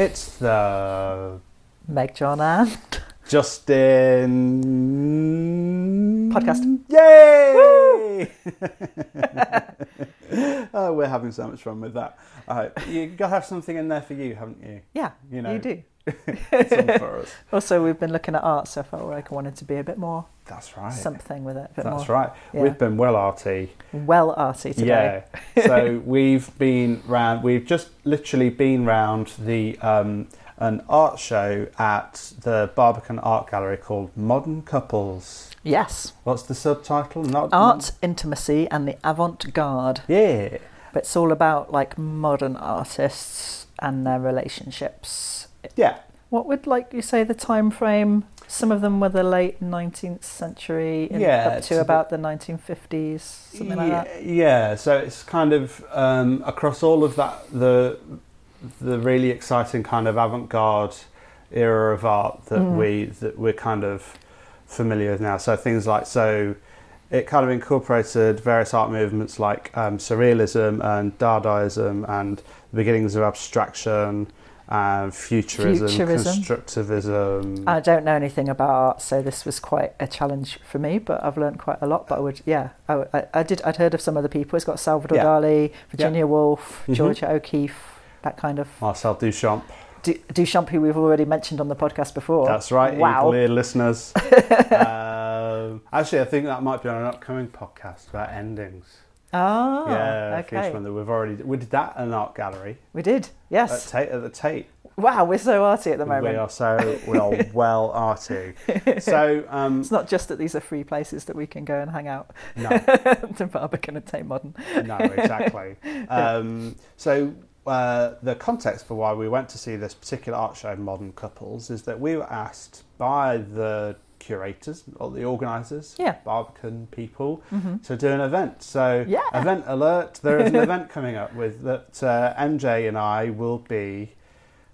It's the Meg, John, and Justin Podcast. Yay! oh, we're having so much fun with that. Uh, you got to have something in there for you, haven't you? yeah, You know. you do. Also, we've been looking at art, so I like I wanted to be a bit more That's right. something with it. A bit That's more right. yeah. We've been well arty. well arty today. Yeah. so we've been round. We've just literally been round the um, an art show at the Barbican Art Gallery called Modern Couples. Yes. What's the subtitle? Not Art, intimacy, and the avant garde. Yeah. But it's all about like modern artists and their relationships. Yeah. What would like you say the time frame? Some of them were the late 19th century in- Yeah, up to about the 1950s, something like yeah, that. yeah. So it's kind of um, across all of that the the really exciting kind of avant-garde era of art that Mm. we that we're kind of familiar with now. So things like so it kind of incorporated various art movements like um, surrealism and Dadaism and the beginnings of abstraction and futurism, Futurism. constructivism. I don't know anything about art, so this was quite a challenge for me. But I've learned quite a lot. But I would, yeah, I, I, I did. I'd heard of some other people. It's got Salvador Yeah. Dali, Virginia Woolf, Mhm. Georgia O'Keeffe, that kind of Marcel Duchamp. Du- Duchamp, who we've already mentioned on the podcast before. That's right, Wow. eagle listeners. um, actually, I think that might be on an upcoming podcast about endings. Ah, yeah, okay. future one that we've already we did that at an art gallery We did. at, Yes. Tate, at the Tate. Wow, we're so arty at the moment. We are so we are well arty. So um, It's not just that these are free places that we can go and hang out. no, to Barbican and Tate Modern. no, exactly. Um, so uh, the context for why we went to see this particular art show, Modern Couples, is that we were asked by the curators or the organisers, Yeah. Barbican people, to do an event. So Yeah. event alert! There is an event coming up with that uh, MJ and I will be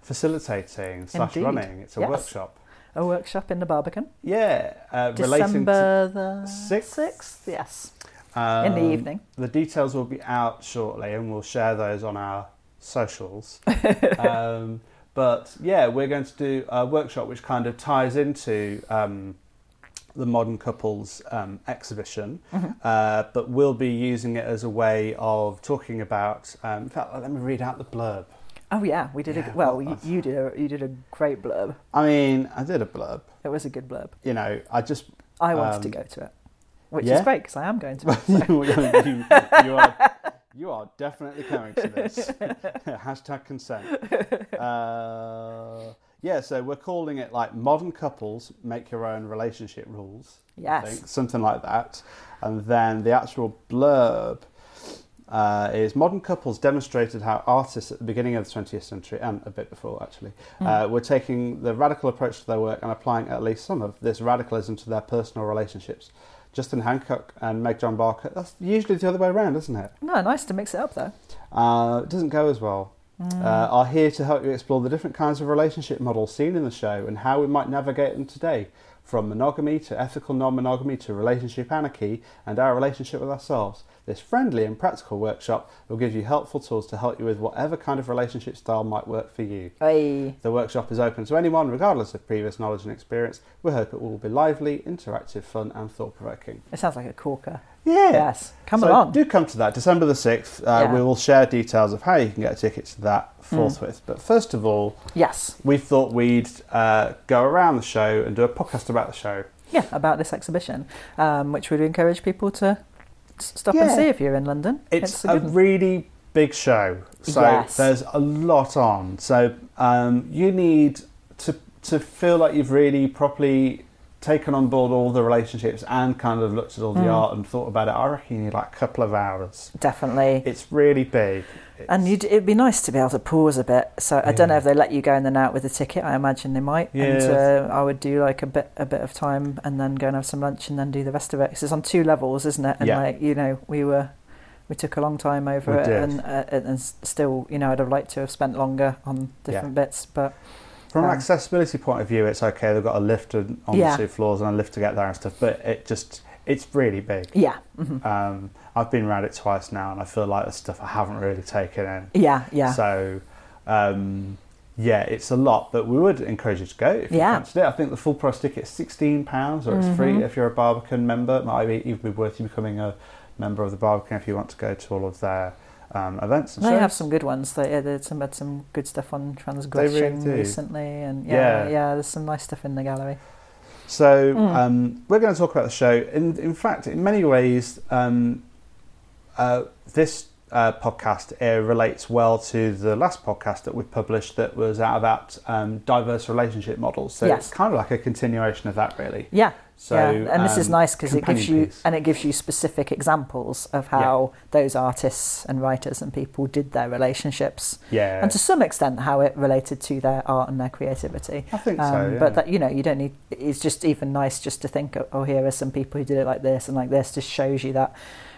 facilitating slash running. It's a Yes. workshop. A workshop in the Barbican. Yeah, uh, relating to December the Sixth? 6th? Yes. in the Um, evening. The details will be out shortly, and we'll share those on our socials. um, but yeah, we're going to do a workshop which kind of ties into um, the modern couples um, exhibition, Mm-hmm. uh, but we'll be using it as a way of talking about. Um, in fact, let me read out the blurb. Oh yeah, we did Yeah, a well. You, you did a you did a great blurb. I mean, I did a blurb. It was a good blurb. You know, I just I wanted to Um, go to it, which yeah? is great because I am going to. It, you, you, you are you are definitely coming to this. Hashtag consent. Uh, yeah, so we're calling it like modern couples make your own relationship rules. Yes. think, something like that. And then the actual blurb uh, is modern couples demonstrated how artists at the beginning of the 20th century and a bit before actually uh, were taking the radical approach to their work and applying at least some of this radicalism to their personal relationships. Justin Hancock and Meg John Barker. That's usually the other way around, isn't it? No, nice to mix it up though. Uh, it doesn't go as well. Mm. Uh, are here to help you explore the different kinds of relationship models seen in the show and how we might navigate them today, from monogamy to ethical non-monogamy to relationship anarchy and our relationship with ourselves. This friendly and practical workshop will give you helpful tools to help you with whatever kind of relationship style might work for you. Hey, The workshop is open to anyone, regardless of previous knowledge and experience. We hope it will be lively, interactive, fun, and thought-provoking. it sounds like a corker. Yeah. Yes, come so along. Do come to that, December the 6th. Uh, Yeah. We will share details of how you can get a ticket to that Mm. forthwith. But first of all, Yes, we thought we'd uh, go around the show and do a podcast about the show. yeah, about this exhibition, um, which would encourage people to stop and see if you're in London. It's, a a good really big show, so Yes. there's a lot on. So um, you need to to feel like you've really properly taken on board all the relationships and kind of looked at all the Mm. art and thought about it. I reckon you need like a couple of hours. definitely. It's really big. And It's- you'd, it'd be nice to be able to pause a bit. So I don't know if they let you go in and out with a ticket. I imagine they might. And Yeah. uh, I would do like a bit a bit of time and then go and have some lunch and then do the rest of it. Because it's on two levels, isn't it? And Yeah. like you know, we were we took a long time over We it, did. and uh, and still, you know, I'd have liked to have spent longer on different bits, but From an accessibility point of view, it's okay. They've got a lift on Yeah. the two floors and a lift to get there and stuff. But it just, it's really big. yeah, mhm. Um, I've been around it twice now, and I feel like the stuff I haven't really taken in. yeah, yeah, So, um, yeah, it's a lot, but we would encourage you to go if you Yeah. fancied it. I think the full price ticket is sixteen pounds, or it's free Mm-hmm. if you're a Barbican member. It might be, even be worth you becoming a member of the Barbican if you want to go to all of their um, events and They shows. have some good ones. They yeah, there's some had some good stuff on transgression do. recently, and yeah, Yeah. yeah, there's some nice stuff in the gallery. So Mm. um, we're going to talk about the show. In in fact, in many ways, um, uh, this uh, podcast uh, relates well to the last podcast that we published that was out about um, diverse relationship models. So Yes. it's kind of like a continuation of that, really. Yeah, So yeah, and this is um, nice because it gives you piece. and it gives you specific examples of how those artists and writers and people did their relationships, Yeah, and to some extent how it related to their art and their creativity. I think Um, so. Yeah. But that you know, you don't need. It's just even nice just to think, oh, here are some people who did it like this and like this. Just shows you that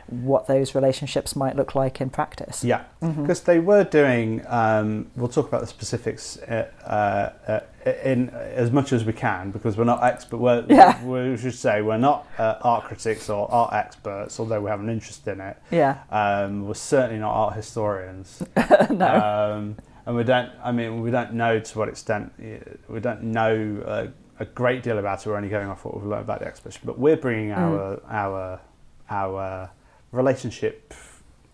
what those relationships might look like in practice. Yeah, because they were doing. Um, we'll talk about the specifics uh, uh, in as much as we can because we're not expert. We're, Yeah. We should say we're not uh, art critics or art experts, although we have an interest in it. Yeah. Um, we're certainly not art historians. no. Um, and we don't. I mean, we don't know to what extent. uh, We don't know uh, a great deal about it. We're only going off what we've learned about the exhibition. But we're bringing Mm. our our our relationship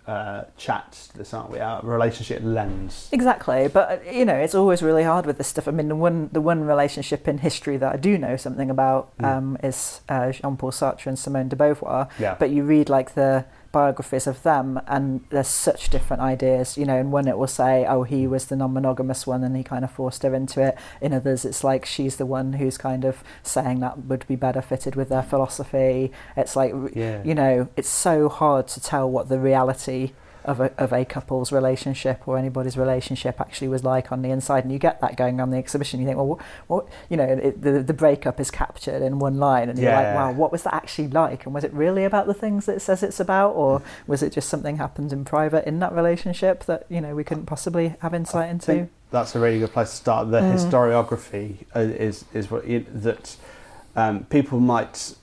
uh, chat. This aren't we? Our relationship lens. Exactly, but uh, you know, it's always really hard with this stuff. I mean, the one the one relationship in history that I do know something about Mm. um, is uh, Jean-Paul Sartre and Simone de Beauvoir. Yeah. But you read like the biographies of them, and there's such different ideas. You know, in one it will say, "Oh, he was the non-monogamous one, and he kind of forced her into it." In others, it's like she's the one who's kind of saying that would be better fitted with their philosophy. It's like Yeah. you know, it's so hard to tell what the reality of a, of a couple's relationship or anybody's relationship actually was like on the inside. And you get that going on the exhibition. You think, well, what, what you know, it, the, the breakup is captured in one line, and you're like, wow, what was that actually like? And was it really about the things that it says it's about, or was it just something happened in private in that relationship that, you know, we couldn't possibly have insight I into? that's a really good place to start. The Mm. historiography uh, is is what it, that um, people might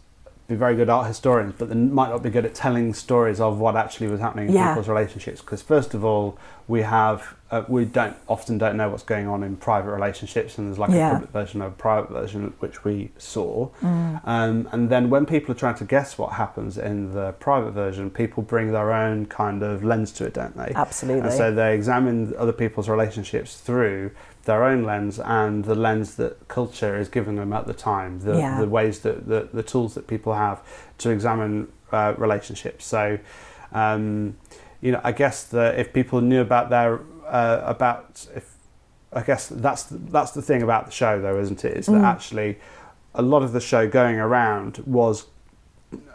be very good art historians, but they might not be good at telling stories of what actually was happening in Yeah. people's relationships. Because first of all, we have uh, we don't often don't know what's going on in private relationships, and there's like Yeah. a public version of a private version which we saw. Mm. Um, and then when people are trying to guess what happens in the private version, people bring their own kind of lens to it, don't they? Absolutely. And so they examine other people's relationships through their own lens and the lens that culture is giving them at the time, the, Yeah. the ways that the, the tools that people have to examine uh, relationships. So, um, you know, I guess that if people knew about their uh, about if I guess that's the, that's the thing about the show, though, isn't it? Is that Mm. actually a lot of the show going around was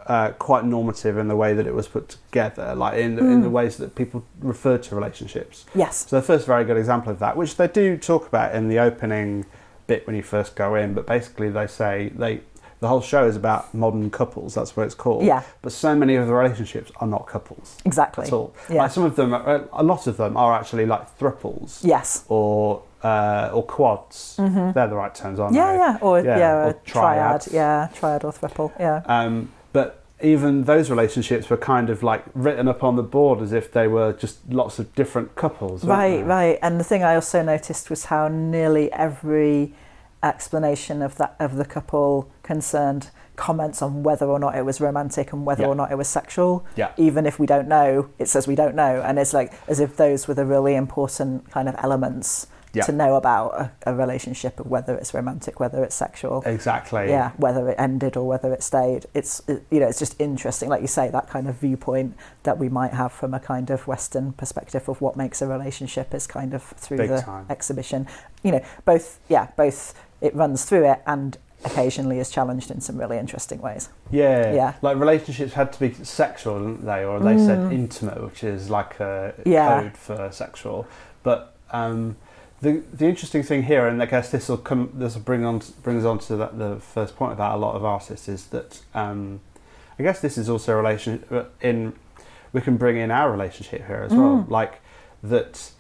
uh, quite normative in the way that it was put together, like in, in the Mm. ways that people refer to relationships. yes. So the first very good example of that, which they do talk about in the opening bit when you first go in, but basically they say they the whole show is about modern couples. That's what it's called. Yeah. But so many of the relationships are not couples Exactly. at all. Yeah. Like some of them, are, a lot of them are actually like thruples Yes. or uh, or quads. hmm They're the right terms, aren't Yeah, they? yeah, or Yeah, yeah, or a triad, yeah, triad or thruple, yeah. Um, even those relationships were kind of like written up on the board as if they were just lots of different couples. Right, they? right. And the thing I also noticed was how nearly every explanation of that of the couple concerned comments on whether or not it was romantic and whether Yeah. or not it was sexual. Yeah. Even if we don't know, it says we don't know, and it's like as if those were the really important kind of elements Yeah. to know about a, a relationship, of whether it's romantic, whether it's sexual. Exactly. yeah whether it ended or whether it stayed it's it, you know it's just interesting like you say that kind of viewpoint that we might have from a kind of western perspective of what makes a relationship is kind of through Big the time. exhibition you know both yeah both it runs through it and occasionally is challenged in some really interesting ways Yeah. Yeah. Like relationships had to be sexual, didn't they? Or they said Mm. intimate, which is like a Yeah. code for sexual. But um, the the interesting thing here, and I guess this will come, this will bring on bring us on to that, the first point about a lot of artists is that um, I guess this is also a relation uh, in we can bring in our relationship here as well, Mm. like that.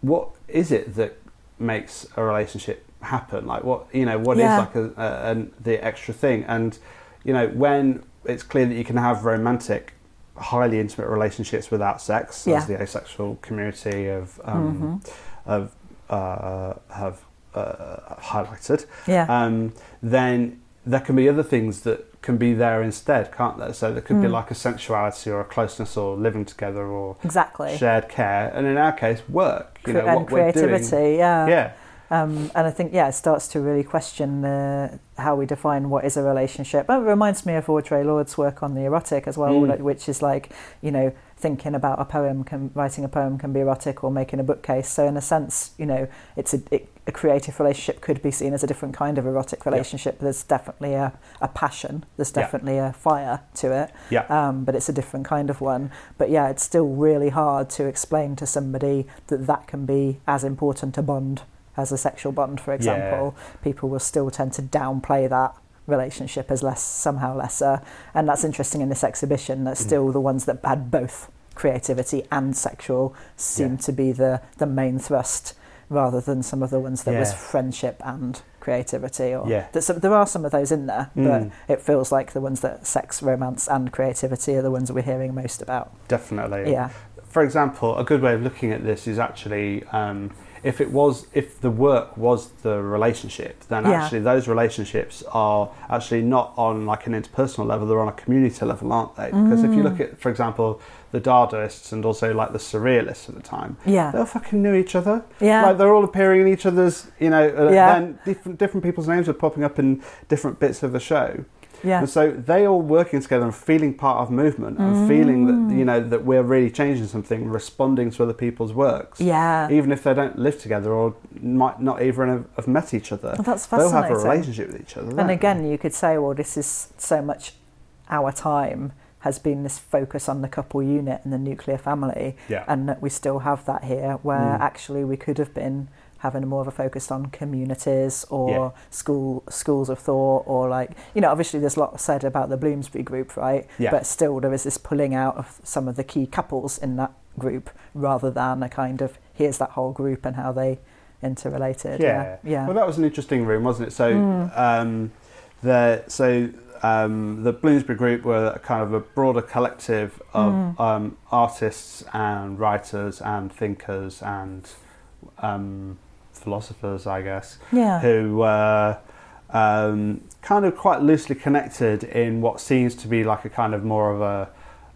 What is it that makes a relationship happen? Like what you know, what is Yeah. like a, a, an the extra thing? And you know, when it's clear that you can have romantic, highly intimate relationships without sex, Yeah. as the asexual community of um, Mhm. of uh, have uh, highlighted, Yeah. um, then there can be other things that can be there instead, can't there? So there could be Mm. like a sensuality or a closeness or living together or exactly. shared care, and in our case, work. You know and what we're doing. creativity. Yeah. Yeah, Um, and I think, yeah, it starts to really question uh, how we define what is a relationship. Oh, it reminds me of Audre Lorde's work on the erotic as well, Mm. which is like, you know, thinking about a poem, can, writing a poem can be erotic or making a bookcase. So, in a sense, you know, it's a, it, a creative relationship could be seen as a different kind of erotic relationship. There's definitely a, a passion, there's Yeah. definitely a fire to it, yeah, um, but it's a different kind of one. But yeah, it's still really hard to explain to somebody that that can be as important a bond as a sexual bond, for example. yeah. People will still tend to downplay that relationship as less somehow lesser, and that's interesting in this exhibition. That Mm. still the ones that had both creativity and sexual seem Yeah. to be the the main thrust. Rather than some of the ones that was friendship and creativity, or Yeah. some, there are some of those in there, Mm. but it feels like the ones that sex, romance, and creativity are the ones we're hearing most about. definitely. Yeah, For example, a good way of looking at this is actually um, if it was if the work was the relationship, then Yeah. actually those relationships are actually not on like an interpersonal level; they're on a community level, aren't they? Because if you look Mm. at, for example, the Dadaists and also like the Surrealists at the time, yeah, they all fucking knew each other. yeah, Like they're all appearing in each other's, you know, uh, Yeah. then different different people's names are popping up in different bits of the show. yeah, And so they all working together and feeling part of movement and feeling Mm. that you know that we're really changing something, responding to other people's works, yeah. even if they don't live together or might not even have, have met each other. Well, that's fascinating. They'll have a relationship with each other. And again, you could say, well, this is so much our time has been this focus on the couple unit and the nuclear family, yeah, and that we still have that here, where Mm. actually we could have been having more of a focus on communities or Yeah. school schools of thought or like you know obviously there's a lot said about the Bloomsbury group right Yeah. but still there is this pulling out of some of the key couples in that group rather than a kind of here's that whole group and how they interrelated Yeah. yeah yeah Well, that was an interesting room, wasn't it? So, Mm. um, the so um, the Bloomsbury Group were a kind of a broader collective of Mm. um, artists and writers and thinkers and um, philosophers, I guess, yeah who were um, kind of quite loosely connected in what seems to be like a kind of more of a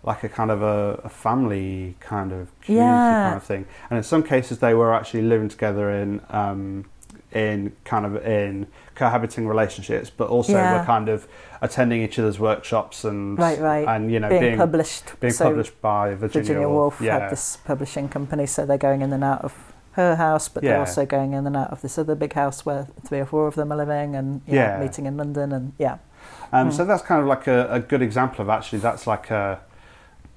like a kind of a, a family kind of community Yeah. kind of thing. And in some cases, they were actually living together in um, in kind of in cohabiting relationships, but also Yeah. were kind of attending each other's workshops and Right, right. and you know being, being published being so published by Virginia, Virginia Woolf Yeah, had this publishing company, so they're going in and out of her house, but they're also going in and out of this other big house where three or four of them are living, and yeah, Yeah. meeting in London, and yeah, Um, Mm. So that's kind of like a, a good example of actually that's like a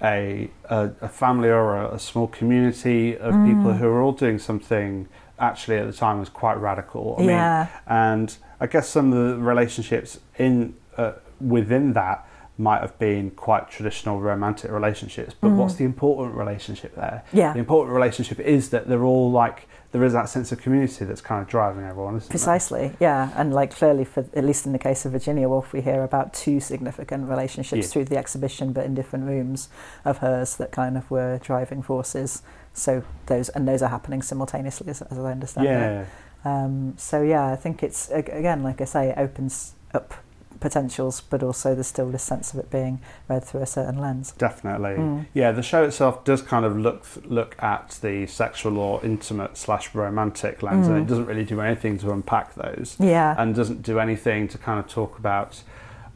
a, a, a family or a, a small community of Mm. people who are all doing something actually at the time was quite radical. I mean, yeah, and I guess some of the relationships in uh, within that might have been quite traditional romantic relationships. But Mm. what's the important relationship there? yeah, The important relationship is that they're all like there is that sense of community that's kind of driving everyone, isn't precisely, yeah, and like clearly, for at least in the case of Virginia Woolf, we hear about two significant relationships Yeah. through the exhibition, but in different rooms of hers that kind of were driving forces. So those and those are happening simultaneously, as, as I understand it. Yeah. Um, so yeah, I think it's again, like I say, it opens up potentials, but also there's still this sense of it being read through a certain lens. Definitely. Mm. Yeah, the show itself does kind of look look at the sexual or intimate slash romantic lens, and Mm. it doesn't really do anything to unpack those, Yeah, and doesn't do anything to kind of talk about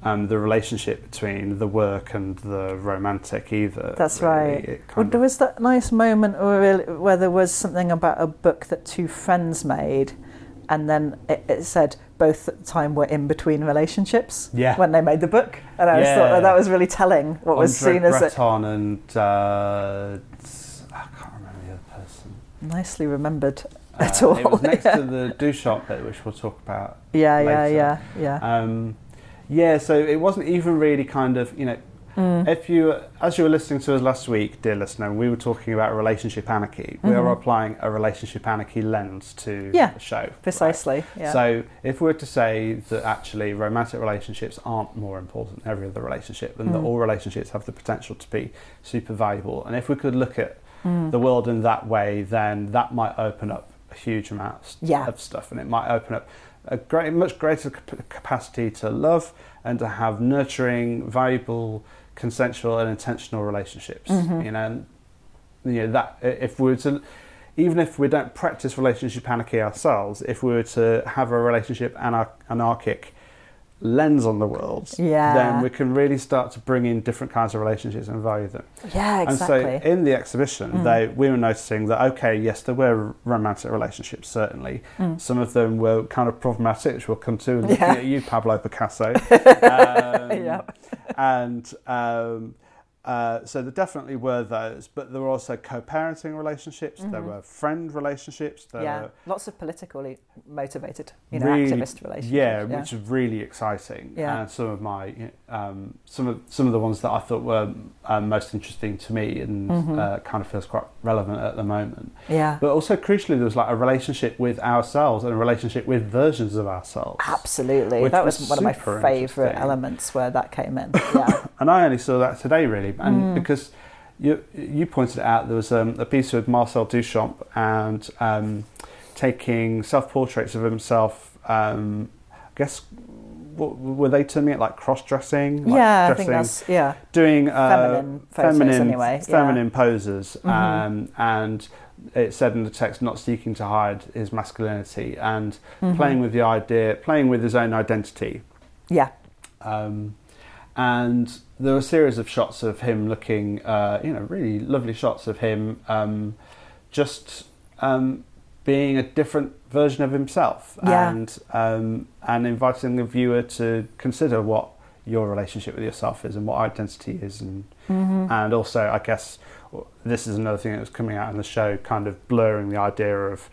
um, the relationship between the work and the romantic either. That's really. right. Well, there was that nice moment where, where there was something about a book that two friends made, and then it, it said both at the time were in between relationships yeah. when they made the book, and I just Yeah. thought that, that was really telling. What was Andre seen as a, Breton and uh, I can't remember the other person. nicely remembered at Uh, all. It was next to the Duchamp bit, which we'll talk about yeah, yeah, yeah, yeah. Um, yeah, so it wasn't even really kind of, you know, Mm. if you, as you were listening to us last week, dear listener, we were talking about relationship anarchy. We are Mhm. applying a relationship anarchy lens to Yeah, the show. right? Precisely. Yeah. So if we were to say that actually romantic relationships aren't more important than every other relationship, and that Mm. all relationships have the potential to be super valuable, and if we could look at Mm. the world in that way, then that might open up a huge amount Yeah. of stuff, and it might open up a great, much greater capacity to love and to have nurturing, valuable, consensual, and intentional relationships. Mm-hmm. You know, and, you know that if we were to, even if we don't practice relationship anarchy ourselves, if we were to have a relationship anar- anarchic lens on the world, Yeah. then we can really start to bring in different kinds of relationships and value them. Yeah, exactly. And so in the exhibition, Mm. they we were noticing that okay, yes, there were romantic relationships certainly. Mm. Some of them were kind of problematic, which we'll come to. Looking Yeah. at you, Pablo Picasso. um, Yeah. And um, uh, so there definitely were those, but there were also co-parenting relationships. There Mhm. were friend relationships. There yeah, were lots of politically motivated, you know, really- activist relationships. Yeah, which is really exciting. Yeah. And some of my um, some of some of the ones that I thought were um, most interesting to me and Mhm. uh, kind of feels quite relevant at the moment. yeah, But also crucially, there was like a relationship with ourselves and a relationship with versions of ourselves. absolutely. That was was one of my favourite elements where that came in. Yeah, And I only saw that today, really, and Mm. because you you pointed out, there was um, a piece with Marcel Duchamp and um, taking self portraits of himself. Um, I guess what, were they terming it like cross dressing? Like yeah, I think that's yeah, doing uh, feminine feminine, anyway. yeah. feminine poses, Mhm. um, and it said in the text not seeking to hide his masculinity and Mhm. playing with the idea, playing with his own identity. Yeah, Um, and there were a series of shots of him looking, uh, you know, really lovely shots of him um, just um, being a different version of himself Yeah. and um, and inviting the viewer to consider what your relationship with yourself is and what identity is and hmm and also I guess this is another thing that was coming out in the show, kind of blurring the idea of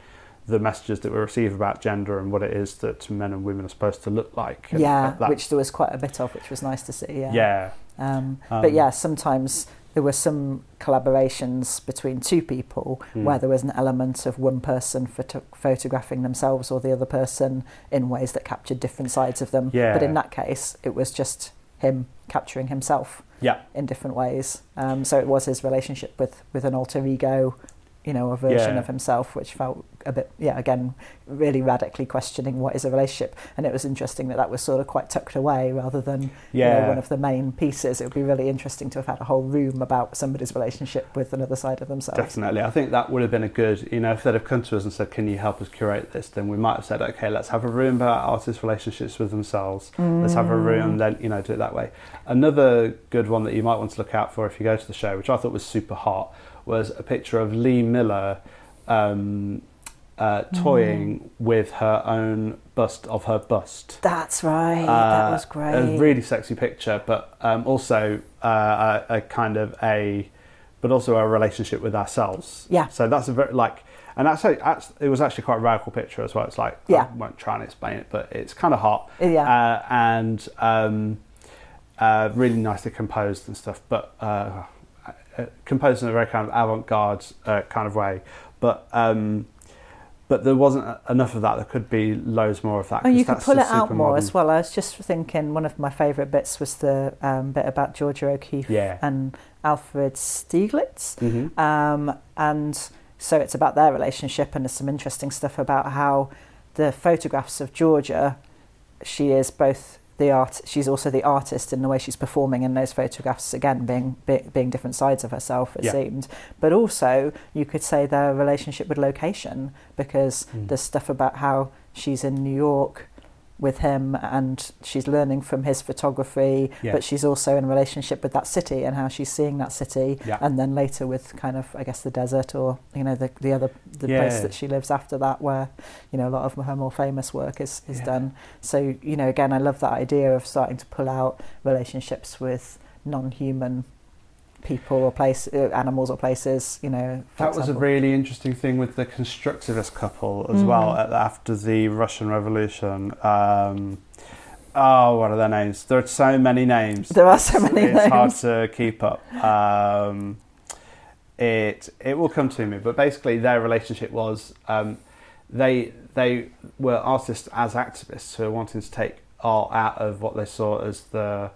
the messages that we receive about gender and what it is that men and women are supposed to look like. And yeah, that- which there was quite a bit of, which was nice to see. Yeah, yeah, Um, Um, but yeah, sometimes there were some collaborations between two people Mm. where there was an element of one person photo- photographing themselves or the other person in ways that captured different sides of them. Yeah. But in that case, it was just him capturing himself yeah, in different ways. Um, so it was his relationship with, with an alter ego, you know, a version Yeah. of himself, which felt a bit, yeah, again, really radically questioning what is a relationship. And it was interesting that that was sort of quite tucked away rather than you know, one of the main pieces. It would be really interesting to have had a whole room about somebody's relationship with another side of themselves. Definitely. I think that would have been a good, you know, if they'd have come to us and said, Can you help us curate this? Then we might have said, Okay, let's have a room about artists' relationships with themselves. Let's have a Mm. room, then, you know, do it that way. Another good one that you might want to look out for if you go to the show, which I thought was super hot, was a picture of Lee Miller um, uh, toying with her own bust of her bust. That's right. Uh, that was great. A really sexy picture, but um, also uh, a, a kind of a, but also a relationship with ourselves. Yeah. So that's a very like, and that's, act- it was actually quite a radical picture as well. It's like Yeah. I won't try and explain it, but it's kind of hot yeah. uh, and um, uh, really nicely composed and stuff, but uh, uh, composed in a very kind of avant-garde uh, kind of way. But um, but there wasn't enough of that. There could be loads more of that. Oh, you could pull it out more modern- as well. I was just thinking one of my favourite bits was the um, bit about Georgia O'Keeffe Yeah. and Alfred Stieglitz. Mhm. Um, and so it's about their relationship, and there's some interesting stuff about how the photographs of Georgia, she is both the art, she's also the artist in the way she's performing in those photographs. Again, being be, being different sides of herself, it Yeah. seemed. But also, you could say their relationship with location, because Mm. there's stuff about how she's in New York with him and she's learning from his photography Yeah. but she's also in a relationship with that city and how she's seeing that city Yeah. and then later with kind of I guess the desert or you know the the other the place that she lives after that where you know a lot of her more famous work is is Yeah. done so you know again I love that idea of starting to pull out relationships with non-human people or place uh, animals or places you know That was a really interesting thing with the constructivist couple as Mm. well at, after the Russian Revolution. Um, oh, what are their names? There are so many names. there are so many it's hard to keep up. Um, it it will come to me, but basically their relationship was um, they they were artists as activists who were wanting to take art out of what they saw as the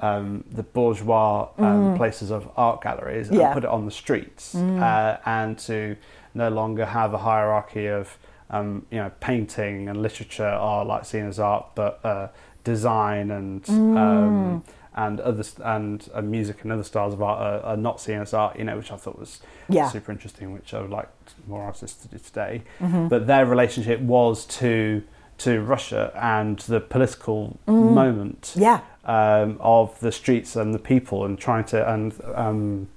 um, the bourgeois um, places of art galleries and Mm. Yeah. Mm. put it on the streets, uh, and to no longer have a hierarchy of um, you know painting and literature are like seen as art, but uh, design and Mm. um, and other and uh, music and other styles of art are, are not seen as art. You know, which I thought was Yeah. super interesting, which I would like more artists to do today. Mm-hmm. But their relationship was to to Russia and the political Mm. moment Yeah. Um, of the streets and the people, and trying to and um,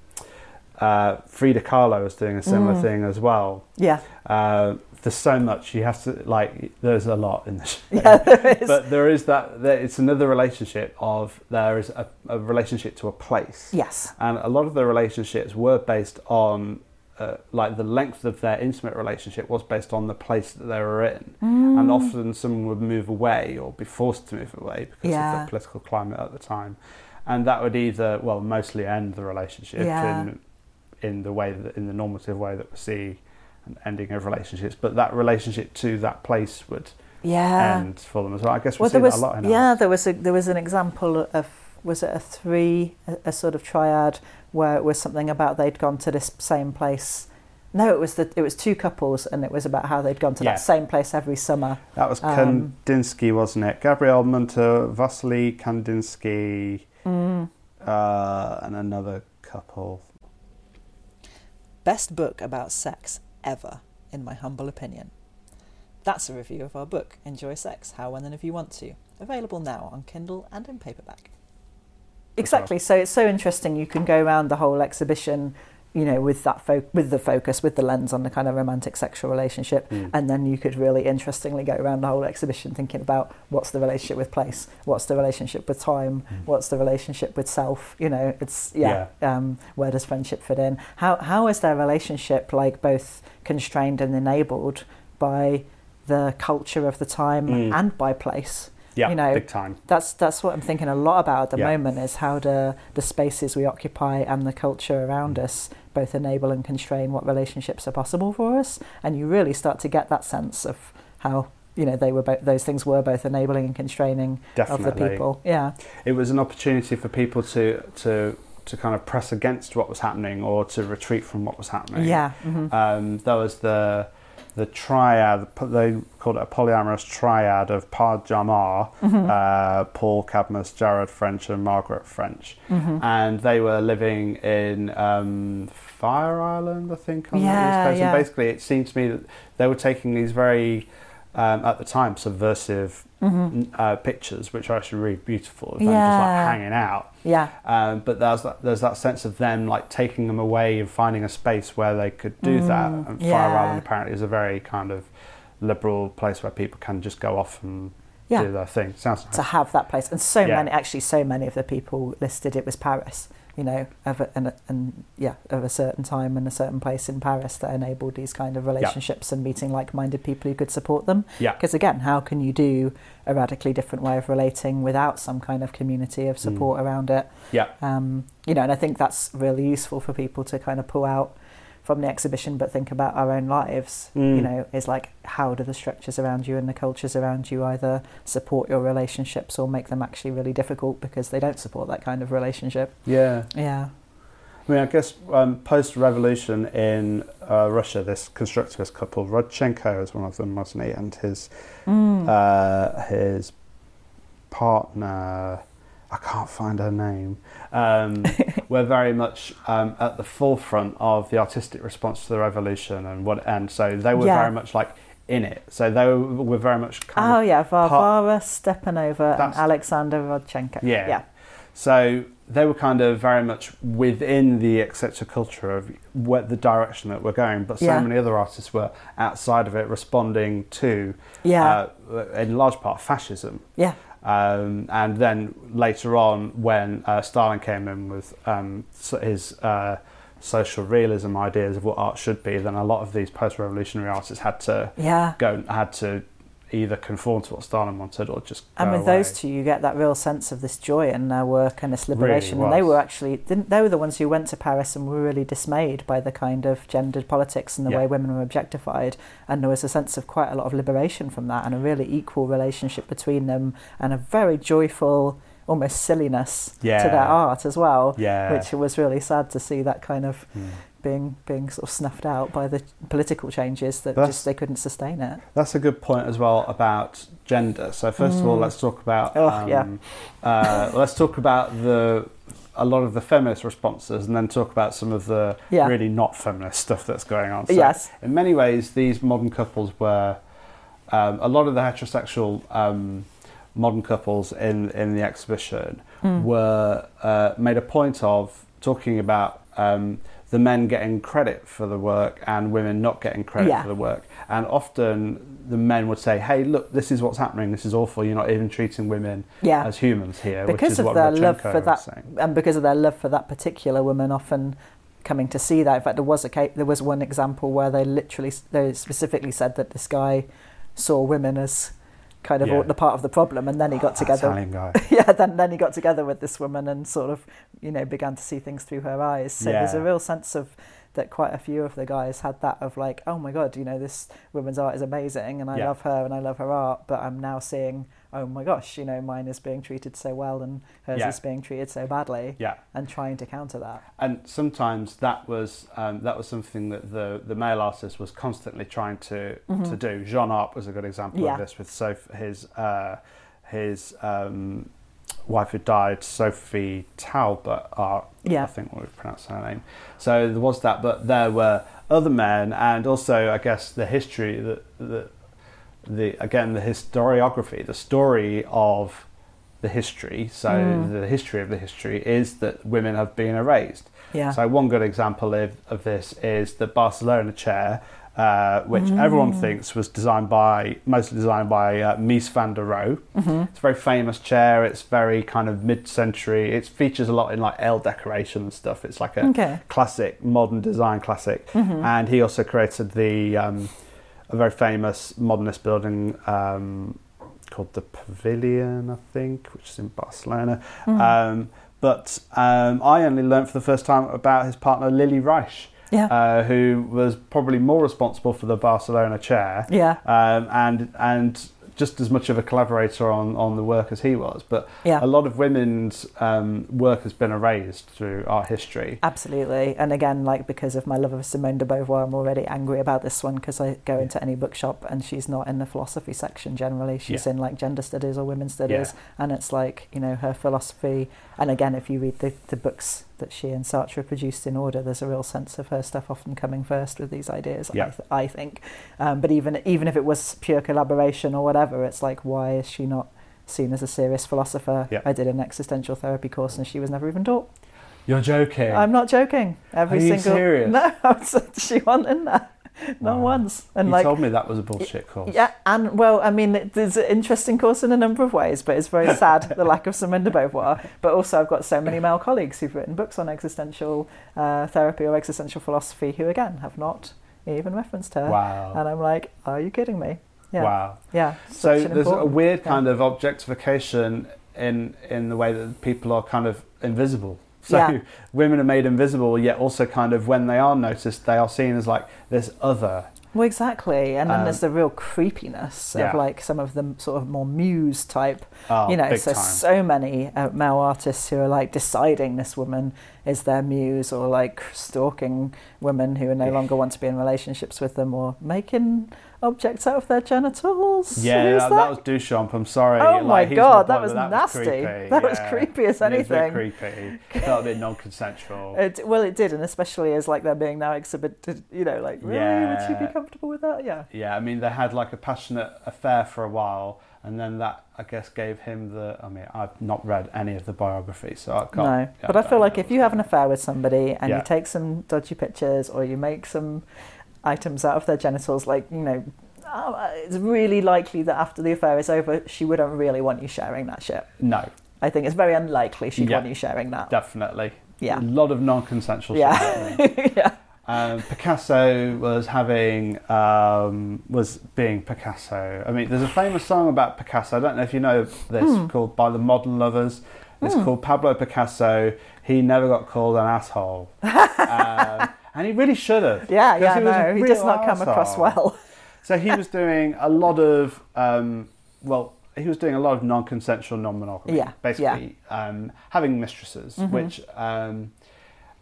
uh, Frida Kahlo is doing a similar Mm. thing as well. Yeah. Uh, there's so much you have to like. There's a lot in the show. Yeah, there is. But there is that. There, it's another relationship of there is a, a relationship to a place yes. and a lot of the relationships were based on uh, like the length of their intimate relationship was based on the place that they were in Mm. and often someone would move away or be forced to move away because Yeah. of the political climate at the time and that would either well mostly end the relationship Yeah. in in the way that in the normative way that we see an ending of relationships but that relationship to that place would Yeah. end for them as well i guess we well, see there was that a lot in yeah, ours. there was a there was an example of was it a three a, a sort of triad where it was something about they'd gone to this same place. No, it was the it was two couples, and it was about how they'd gone to Yeah. that same place every summer. that was um, kandinsky wasn't it gabriele münter vasily kandinsky Mm. uh, and another couple. Best book about sex ever, in my humble opinion. That's a review of our book, Enjoy Sex How, When, and If You Want to. Available now on Kindle and in paperback. Exactly. So it's so interesting. You can go around the whole exhibition, you know, with that fo- with the focus, with the lens on the kind of romantic sexual relationship, Mm. and then you could really interestingly go around the whole exhibition thinking about what's the relationship with place, what's the relationship with time, Mm. what's the relationship with self. You know, it's yeah. Um, where does friendship fit in? How how is their relationship like both constrained and enabled by the culture of the time Mm. and by place? Yeah, You know, big time. that's that's what I'm thinking a lot about at the Yeah. moment is how do the spaces we occupy and the culture around Mm. us both enable and constrain what relationships are possible for us and you really start to get that sense of how you know they were both those things were both enabling and constraining Definitely. of the people yeah It was an opportunity for people to to to kind of press against what was happening or to retreat from what was happening. yeah hmm Um, there was the the triad. They called it a polyamorous triad of PaJaMa, Mm-hmm. uh, Paul Cadmus, Jared French, and Margaret French, Mm-hmm. and they were living in um, Fire Island, I think, on the Yeah, east coast. yeah. And basically, it seemed to me that they were taking these very um, at the time subversive Mm-hmm. uh, pictures, which are actually really beautiful, of them just like hanging out. yeah Um, but there's that, there's that sense of them like taking them away and finding a space where they could do that. Mm, And Fire. Island apparently is a very kind of liberal place where people can just go off and Yeah. do their thing. Sounds nice. to have that place and so Yeah. many actually so many of the people listed it was Paris you know of a, and, and yeah of a certain time and a certain place in Paris that enabled these kind of relationships and meeting like-minded people who could support them. Yeah, because again how can you do a radically different way of relating without some kind of community of support around it? Yeah, um, you know and I think that's really useful for people to kind of pull out from the exhibition but think about our own lives you Mm. know is like how do the structures around you and the cultures around you either support your relationships or make them actually really difficult because they don't support that kind of relationship yeah. yeah I mean, I guess um, post-revolution in uh, Russia, this constructivist couple, Rodchenko is one of them, wasn't he? And his Mm. uh, his partner, I can't find her name, um, were very much um, at the forefront of the artistic response to the revolution, and what, and so they were Yeah. very much like in it. So they were, were very much kind oh yeah Varvara Stepanova and Alexander Rodchenko Yeah. yeah So they were kind of very much within the etc. culture of what the direction that we're going, but so Yeah. many other artists were outside of it, responding to, yeah uh, in large part, fascism. yeah Um, and then later on, when uh, Stalin came in with um, his uh, social realism ideas of what art should be, then a lot of these post-revolutionary artists had to yeah. go, had to either conform to what Stalin wanted or just. and with those away. two you get that real sense of this joy in their work and this liberation Really and they were actually they were the ones who went to Paris and were really dismayed by the kind of gendered politics and the Yeah. way women were objectified and there was a sense of quite a lot of liberation from that and a really equal relationship between them and a very joyful almost silliness to their art as well, Yeah. which was really sad to see that kind of Hmm. Being being sort of snuffed out by the political changes that That's- just they couldn't sustain it. That's a good point as well about gender. So first of all, Mm. let's talk about Oh, um, yeah. uh, let's talk about the a lot of the feminist responses, and then talk about some of the Yeah. really not feminist stuff that's going on. So Yes. in many ways, these modern couples were um, a lot of the heterosexual um, modern couples in in the exhibition Mm. were uh, made a point of talking about um, the men getting credit for the work and women not getting credit Yeah. for the work. And often the men would say, "Hey, look, this is what's happening. This is awful. You're not even treating women Yeah. as humans here." which because of their love for that, and because of their love for that particular woman, often coming to see that. In fact, there was a there was one example where they literally they specifically said that this guy saw women as kind of Yeah. the part of the problem, and then he got That together. Italian guy. yeah, then then he got together with this woman and sort of you know began to see things through her eyes. So there's a real sense of that quite a few of the guys had that of like, oh my god, you know, this woman's art is amazing and I Yeah. love her and I love her art, but I'm now seeing, oh my gosh, you know, mine is being treated so well and hers Yeah. is being treated so badly, Yeah. and trying to counter that. and sometimes that was um, that was something that the the male artist was constantly trying to to do. Jean Arp was a good example Mm-hmm. Yeah. of this with Soph- his uh, his um, wife who died, Sophie Talbot. Yeah. I think we pronounce her name. So there was that, but there were other men, and also I guess the history that the the again the historiography, the story of the history. So Mm. the history of the history is that women have been erased. Yeah. So one good example of, of this is the Barcelona chair, uh, which everyone Mm. thinks was designed by, mostly designed by uh, Mies van der Rohe. Mm-hmm. It's a very famous chair. It's very kind of mid-century. It features a lot in like Elle decoration and stuff. It's like a Okay. classic, modern design classic. Mm-hmm. And he also created the um, a very famous modernist building um, called the Pavilion, I think, which is in Barcelona. Mm. Um, but um, I only learned for the first time about his partner Lilly Reich, Yeah. uh, who was probably more responsible for the Barcelona chair, yeah. um, and and just as much of a collaborator on, on the work as he was. But Yeah. a lot of women's um, work has been erased through art history. Absolutely. And again, like because of my love of Simone de Beauvoir, I'm already angry about this one because I go into any bookshop and she's not in the philosophy section generally. She's Yeah. in like gender studies or women's studies. And it's like, you know, her philosophy. And again, if you read the, the books that she and Sartre produced in order, there's a real sense of her stuff often coming first with these ideas, I, Yeah. th- I think. Um, but even, even if it was pure collaboration or whatever, it's like, why is she not seen as a serious philosopher? Yeah. I did an existential therapy course and she was never even taught. You're joking. I'm not joking. Every Are you single serious? no, she wasn't in there, not Wow. once. And you like, told me that was a bullshit course. yeah, and well, I mean, it- there's an interesting course in a number of ways, but it's very sad the lack of Simone de Beauvoir. But also, I've got so many male colleagues who've written books on existential uh, therapy or existential philosophy who, again, have not even referenced her. Wow. And I'm like, are you kidding me? Yeah, Wow. yeah. So there's a weird yeah. kind of objectification in in the way that people are kind of invisible. So Yeah. women are made invisible, yet also kind of when they are noticed, they are seen as like this other. Well, exactly. And then Um, there's the real creepiness yeah. of like some of the sort of more muse type Oh, you know, so time. so many uh, male artists who are like deciding this woman is their muse, or like stalking women who no longer want to be in relationships with them, or making objects out of their genitals. Yeah, Who's that, that was Duchamp. I'm sorry. Oh Like, my God, my that was but nasty. That was creepy as Yeah, it's a bit anything. creepy. Felt a bit non-consensual. It, well, it did, and especially as like they're being now exhibited. You know, like really, would she be comfortable with that? Yeah. yeah, I mean they had like a passionate affair for a while, and then that I guess gave him the. I mean, I've not read any of the biographies, so I can't. No, yeah, but I don't feel like if you have an affair with somebody and Yeah. you take some dodgy pictures or you make some items out of their genitals, like you know, uh, it's really likely that after the affair is over, she wouldn't really want you sharing that shit. no, I think it's very unlikely she'd Yeah. want you sharing that. definitely. Yeah. a lot of non-consensual. Yeah. happening. yeah. Um, Picasso was having um, was being Picasso. I mean, there's a famous song about Picasso. I don't know if you know this, Hmm. called "By the Modern Lovers." It's called Pablo Picasso. He never got called an asshole, um, and he really should have. Yeah, yeah, he no, he does not come across well. So he was doing a lot of um, well, he was doing a lot of non-consensual non-monogamy. Yeah, basically Um, having mistresses, Mhm. which um,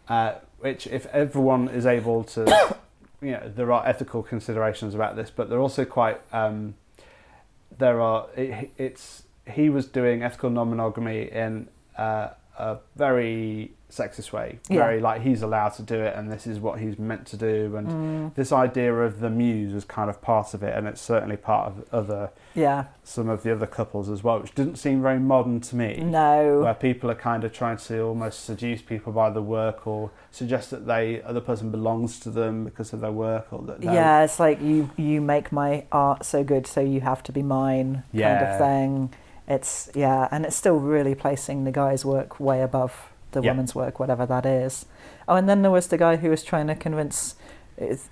uh, which if everyone is able to, you know, there are ethical considerations about this, but they're also quite um, there are it, it's he was doing ethical non-monogamy in uh, a very sexist way, Yeah. very like he's allowed to do it and this is what he's meant to do, and Mm, this idea of the muse was kind of part of it, and it's certainly part of other yeah. some of the other couples as well, which didn't seem very modern to me. No. Where people are kind of trying to almost seduce people by the work, or suggest that they other person belongs to them because of their work, or that Yeah, it's like you you make my art so good, so you have to be mine, kind Yeah. of thing. It's yeah, and it's still really placing the guy's work way above the Yeah. woman's work, whatever that is. Oh, and then there was the guy who was trying to convince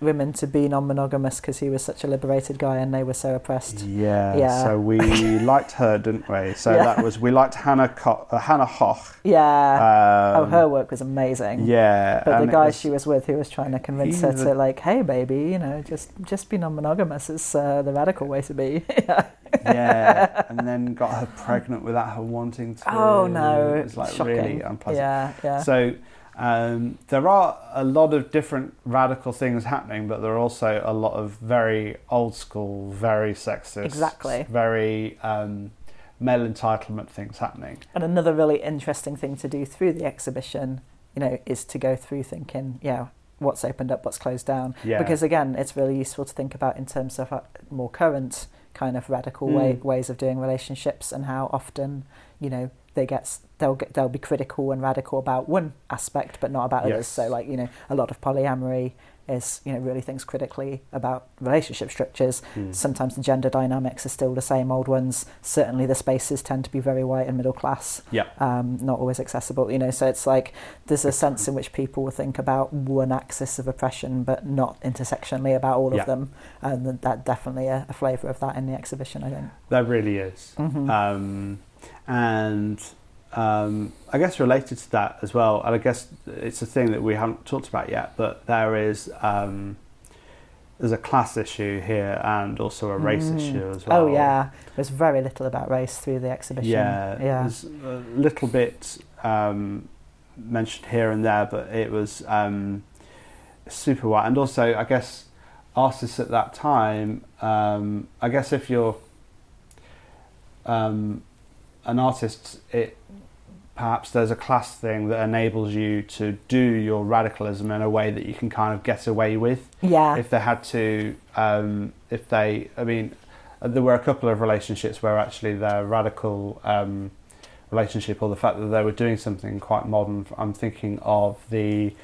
women to be non-monogamous because he was such a liberated guy and they were so oppressed. Yeah, Yeah. so we liked her, didn't we? So Yeah. that was we liked Hannah Co- uh, Hannah Hoch. Yeah. Um, oh, her work was amazing. Yeah, But the guy was- she was with, who was trying to convince her to like, hey, baby, you know, just just be non-monogamous is uh, the radical way to be. yeah. yeah, and then got her pregnant without her wanting to. Oh no, it was like shocking. really unpleasant. Yeah, yeah. So um, there are a lot of different radical things happening, but there are also a lot of very old school, very sexist, Exactly. very um, male entitlement things happening. And another really interesting thing to do through the exhibition, you know, is to go through thinking, yeah, what's opened up, what's closed down. Yeah. Because again, it's really useful to think about in terms of uh, more current kind of radical way, Mm. ways of doing relationships and how often, you know, they get they'll get they'll be critical and radical about one aspect but not about others. So like, you know, a lot of polyamory is, you know, really thinks critically about relationship structures. Mm. Sometimes the gender dynamics are still the same old ones. Certainly the spaces tend to be very white and middle class Yeah. um, not always accessible. You know, so it's like there's a sense in which people will think about one axis of oppression, but not intersectionally about all Yeah. of them, and that definitely a, a flavour of that in the exhibition. I think. There really is. Mhm. Um, and um, I guess related to that as well, and I guess it's a thing that we haven't talked about yet, but there is um, there's a class issue here and also a race Mm. issue as well. Oh yeah, there's very little about race through the exhibition. Yeah, yeah, there's a little bit um, mentioned here and there, but it was um, super white. And also, I guess artists at that time, um, I guess if you're um, an artist, it perhaps there's a class thing that enables you to do your radicalism in a way that you can kind of get away with yeah, if they had to, um, if they, I mean, uh, there were a couple of relationships where actually their radical um, relationship or the fact that they were doing something quite modern. I'm thinking of the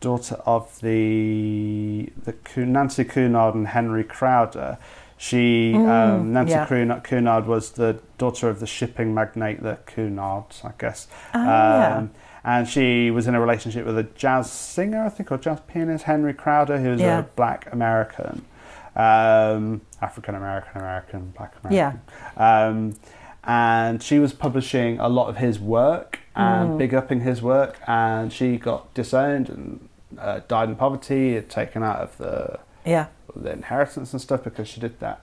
daughter of the the Nancy Cunard and Henry Crowder. She Mm, um, Nancy yeah. Cunard, was the daughter of the shipping magnate, the Cunards, I guess. Oh, yeah. Um, and she was in a relationship with a jazz singer, I think, or jazz pianist, Henry Crowder, who was Yeah. a black American, um, African American, American, black American. Um, and she was publishing a lot of his work and Mm. big upping his work, and she got disowned and uh, died in poverty, taken out of the yeah, the inheritance and stuff because she did that.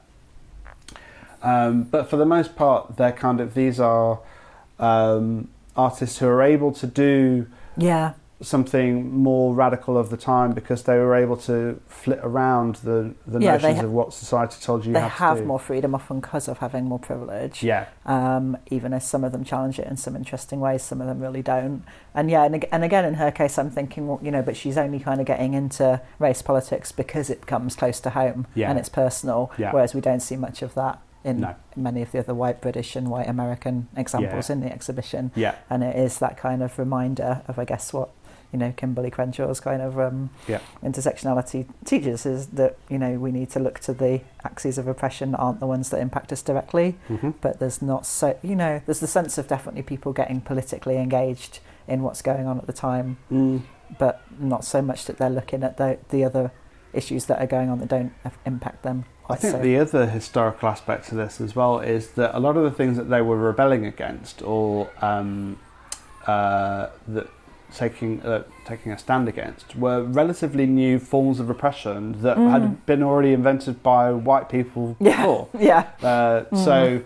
Um, but for the most part, they're kind of these are um, artists who are able to do yeah, something more radical of the time because they were able to flit around the the Yeah, notions ha- of what society told you they how have to do. more freedom often because of having more privilege. Yeah, um, even as some of them challenge it in some interesting ways, some of them really don't. And yeah, and, and again, in her case, I'm thinking, well, you know, but she's only kind of getting into race politics because it comes close to home Yeah. and it's personal, Yeah. whereas we don't see much of that in No. many of the other white British and white American examples Yeah. in the exhibition. yeah, And it is that kind of reminder of, I guess, what you know Kimberlé Crenshaw's kind of um, Yeah. intersectionality teaches is that you know we need to look to the axes of oppression that aren't the ones that impact us directly hmm but there's not so you know there's the sense of definitely people getting politically engaged in what's going on at the time mm. but not so much that they're looking at the the other issues that are going on that don't impact them I think so the other historical aspect to this as well is that a lot of the things that they were rebelling against or um, uh, that taking uh, taking a stand against were relatively new forms of repression that Mm. had been already invented by white people Yeah. before. yeah Uh, Mm. So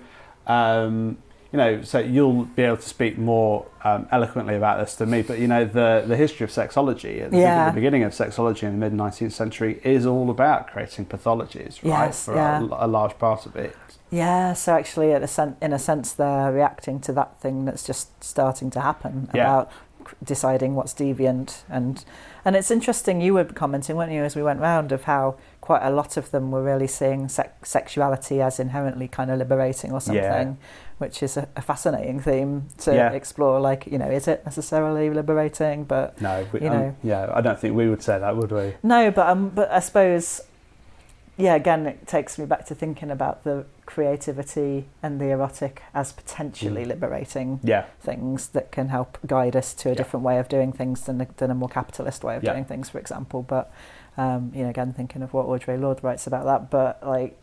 um, you know, so you'll be able to speak more um, eloquently about this than me. But you know, the the history of sexology at the, Yeah. beginning of sexology in the mid nineteenth century is all about creating pathologies, right? Yes, For yeah. a, a large part of it. Yeah, so actually, at a sen- in a sense, they're reacting to that thing that's just starting to happen Yeah. about deciding what's deviant, and and it's interesting. You were commenting, weren't you, as we went round, of how quite a lot of them were really seeing sec- sexuality as inherently kind of liberating or something, Yeah. which is a, a fascinating theme to Yeah. explore. Like, you know, is it necessarily liberating? But No, we, You um, know. yeah, I don't think we would say that, would we? No, but um, but I suppose, yeah. Again, it takes me back to thinking about the creativity and the erotic as potentially Mm. liberating Yeah, things that can help guide us to a Yeah. different way of doing things than a, than a more capitalist way of Yeah. doing things, for example. But um, you know, again, thinking of what Audre Lorde writes about that, but like,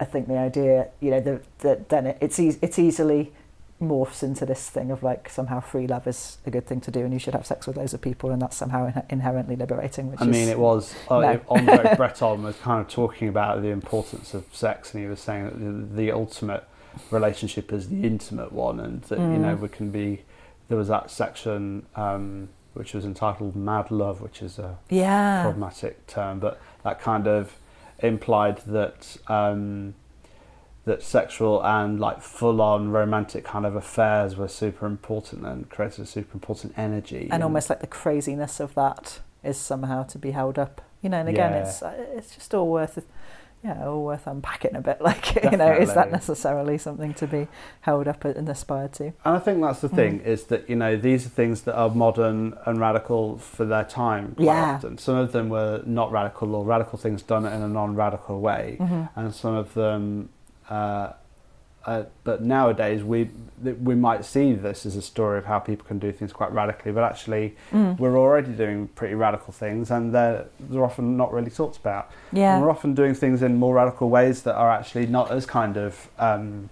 I think the idea, you know, that then it, it's eas it's easily morphs into this thing of like somehow free love is a good thing to do and you should have sex with loads of people and that's somehow in- inherently liberating which I is mean, it was uh, No. Andre Breton was kind of talking about the importance of sex, and he was saying that the, the ultimate relationship is the intimate one, and that you know Mm. we can be. There was that section um, which was entitled "Mad Love," which is a yeah problematic term, but that kind of implied that um, that sexual and like full-on romantic kind of affairs were super important and created a super important energy and almost like the craziness of that is somehow to be held up you know and again Yeah. it's uh, it's just all worth yeah all worth unpacking a bit like you know is that necessarily something to be held up and aspired to And I think that's the Mm. thing is that you know these are things that are modern and radical for their time. Quite Yeah. Often, some of them were not radical or radical things done in a non-radical way, Mhm. and some of them. Uh, uh, but nowadays we we might see this as a story of how people can do things quite radically, but actually Mm. we're already doing pretty radical things, and they're they're often not really talked about. And yeah we're often doing things in more radical ways that are actually not as kind of, um,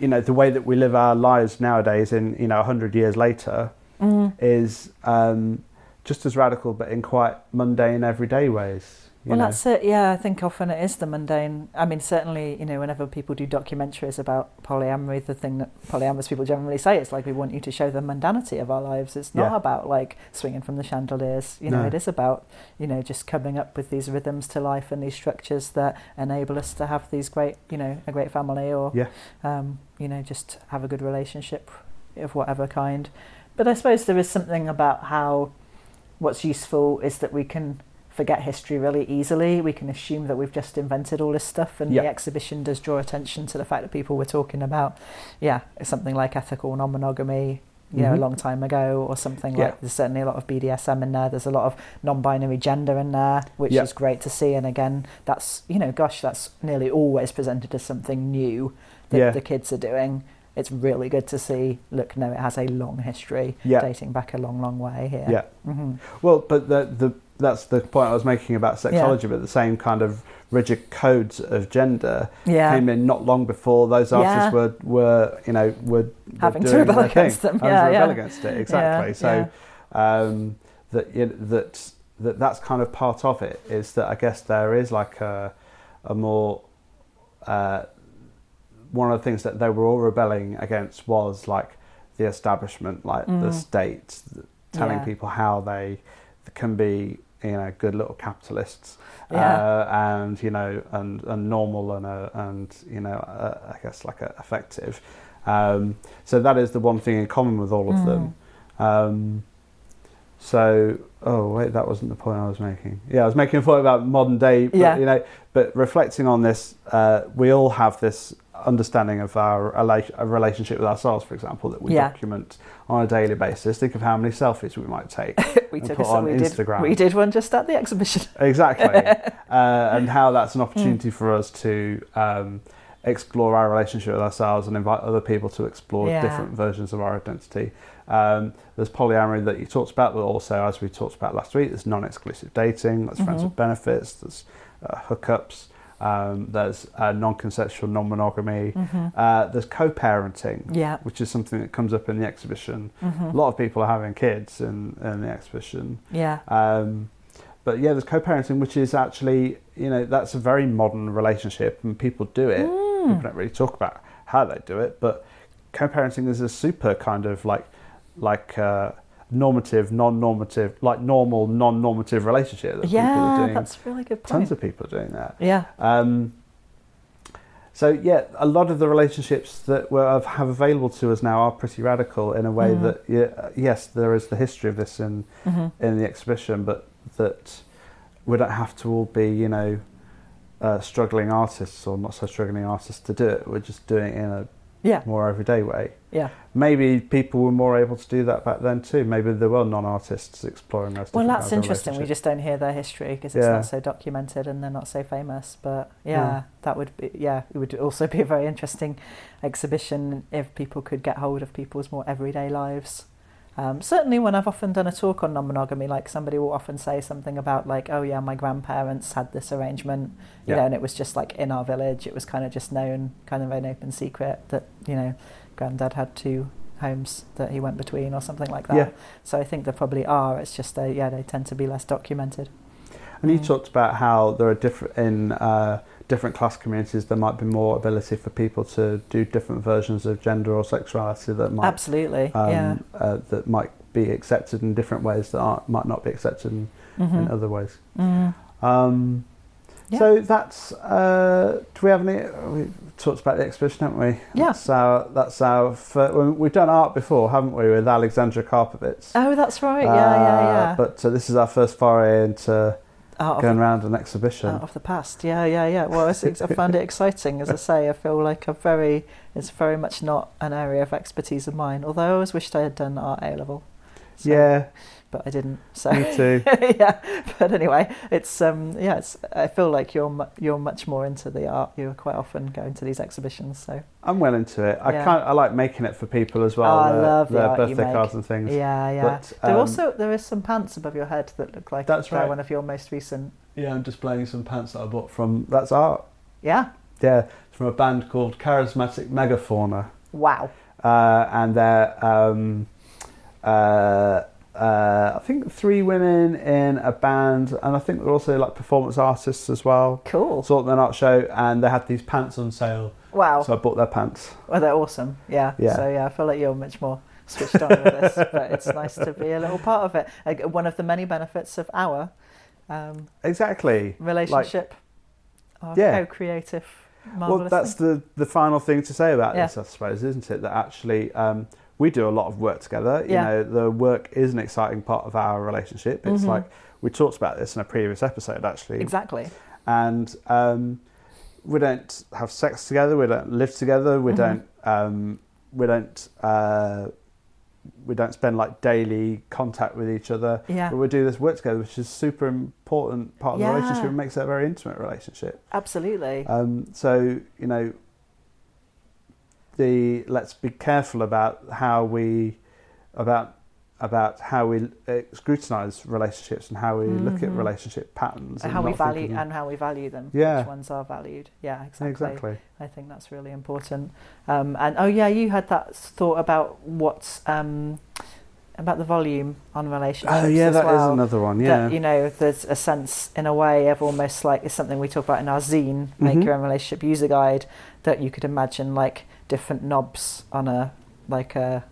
you know, the way that we live our lives nowadays in, you know, 100 years later Mm. is um, just as radical, but in quite mundane, everyday ways. Well, know? that's it. Yeah, I think often it is the mundane. I mean, certainly, you know, whenever people do documentaries about polyamory, the thing that polyamorous people generally say is like, we want you to show the mundanity of our lives. It's not Yeah. about like swinging from the chandeliers. You know, No. it is about you know just coming up with these rhythms to life and these structures that enable us to have these great, you know, a great family or Yeah. um, you know, just have a good relationship of whatever kind. But I suppose there is something about how what's useful is that we can forget history really easily. We can assume that we've just invented all this stuff, and Yeah. the exhibition does draw attention to the fact that people were talking about, yeah, something like ethical non-monogamy. You know, a Mhm. long time ago, or something Yeah. like. There's certainly a lot of BDSM in there. There's a lot of non-binary gender in there, which Yeah. is great to see. And again, that's you know, gosh, that's nearly always presented as something new that Yeah. the kids are doing. It's really good to see. Look, no, it has a long history, Yeah. dating back a long, long way here. Yeah. hmm Well, but the, the that's the point I was making about sexology, but the same kind of rigid codes of gender Yeah. came in not long before those artists Yeah. were, were you know were, were Having to rebel against thing. them. Having Yeah, to rebel yeah. against it exactly. Yeah, so um, that it, that that that's kind of part of it is that I guess there is like a a more uh, one of the things that they were all rebelling against was like the establishment, like the Mm. state, telling Yeah. people how they can be you know good little capitalists Yeah. uh, and you know and, and normal and uh, and you know uh, I guess like uh, effective. Um, so that is the one thing in common with all of them. Mm. Um, so oh wait, that wasn't the point I was making. Yeah, I was making a point about modern day. But, Yeah. You know, but reflecting on this, uh, we all have this understanding of our relationship with ourselves, for example, that we Yeah. document on a daily basis. Think of how many selfies we might take. we took put on we Instagram. Did, we did one just at the exhibition. Exactly. uh, and how that's an opportunity for us to um, explore our relationship with ourselves and invite other people to explore Yeah. different versions of our identity. Um, there's polyamory that you talked about, but also, as we talked about last week, there's non exclusive dating, there's friends Mhm. with benefits, there's uh, hookups, um, there's uh, non consensual non monogamy, Mhm. uh, there's co parenting. Yeah. Which is something that comes up in the exhibition. Mhm. A lot of people are having kids in, in the exhibition. Yeah. Um, but yeah, there's co-parenting, which is actually, you know, that's a very modern relationship, and people do it. Mm. People don't really talk about how they do it, but co-parenting is a super kind of like like uh, normative, non-normative, like normal, non-normative relationship. That people are Yeah, doing. that's a really good point. tons of people are doing that. yeah, Um, so yeah, a lot of the relationships that we have available to us now are pretty radical in a way Mhm. that yeah, yes, there is the history of this in hmm in the exhibition, but that we don't have to all be you know uh, struggling artists or not so struggling artists to do it. We're just doing it in a yeah, more everyday way. Yeah. Maybe people were more able to do that back then too. Maybe there were non-artists exploring those. Well, that's interesting. We just don't hear their history because it's Yeah. not so documented and they're not so famous. But yeah, Yeah. that would be yeah, it would also be a very interesting exhibition if people could get hold of people's more everyday lives. Um, certainly, when I've often done a talk on non-monogamy, like somebody will often say something about like, "Oh yeah, my grandparents had this arrangement, you Yeah. know, and it was just like in our village. It was kind of just known, kind of an open secret that you know, granddad had two homes that he went between or something like that. Yeah. So I think there probably are. It's just they, yeah, they tend to be less documented. And you Mm. talked about how there are different in uh, different class communities. There might be more ability for people to do different versions of gender or sexuality that might Absolutely, um, yeah. uh, that might be accepted in different ways that aren't, might not be accepted in, in Mhm. other ways. Mm. Um, Yeah. So that's. Uh, do we have any? We talked about the exhibition, haven't we? Yeah. That's our. That's our. we've done art before, haven't we, with Alexandra Karpovitz? Oh, that's right. Yeah, yeah, Uh, yeah. But uh, this is our first foray into out, going around an exhibition. out of the past. Yeah, yeah, yeah. Well, I found it exciting. As I say, I feel like a very. It's very much not an area of expertise of mine. Although I always wished I had done art A level. So- yeah, but I didn't. So me too. yeah, but anyway, it's um yeah, it's I feel like you're mu- you're much more into the art. You are quite often going to these exhibitions, so I'm well into it. I Yeah. can't. I like making it for people as well. Oh, I love the their art you birthday make. cards and things. yeah, yeah. But, there um, also there is some pants above your head that look like That's right. one of your most recent. Yeah, I'm displaying some pants that I bought from. That's art. Yeah, Yeah, from a band called Charismatic Megafauna, wow. uh, and they're um, uh, uh, think three women in a band, and I think they're also like performance artists as well. Cool. Saw them art show, and they had these pants on sale, Wow. so I bought their pants. Well, they're awesome. Yeah. Yeah. So yeah, I feel like you're much more switched on with this, but it's nice to be a little part of it. Like, one of the many benefits of our um, Exactly. relationship, our Yeah. co-creative. Well, that's thing. the the final thing to say about Yeah. this, I suppose, isn't it? That actually um, we do a lot of work together. You Yeah. know, the work is an exciting part of our relationship. It's Mhm. like we talked about this in a previous episode, actually, exactly. and um, we don't have sex together. We don't live together. We Mhm. don't. Um, we don't. Uh, we don't spend like daily contact with each other. Yeah. But we do this work together, which is a super important part of Yeah. the relationship. and makes it a very intimate relationship. Absolutely. Um, so you know, the let's be careful about how we about about how we scrutinize relationships and how we look at Mhm. relationship patterns and how we value thinking- and how we value them. Yeah. Which ones are valued? Yeah, exactly. exactly I think that's really important. Um, and oh yeah, you had that thought about what's um, about the volume on relationships. oh yeah that is well. another one yeah That, you know, there's a sense, in a way, of almost like it's something we talk about in our zine, Make Mhm. Your Own Relationship User Guide, that you could imagine like different knobs on a like a Are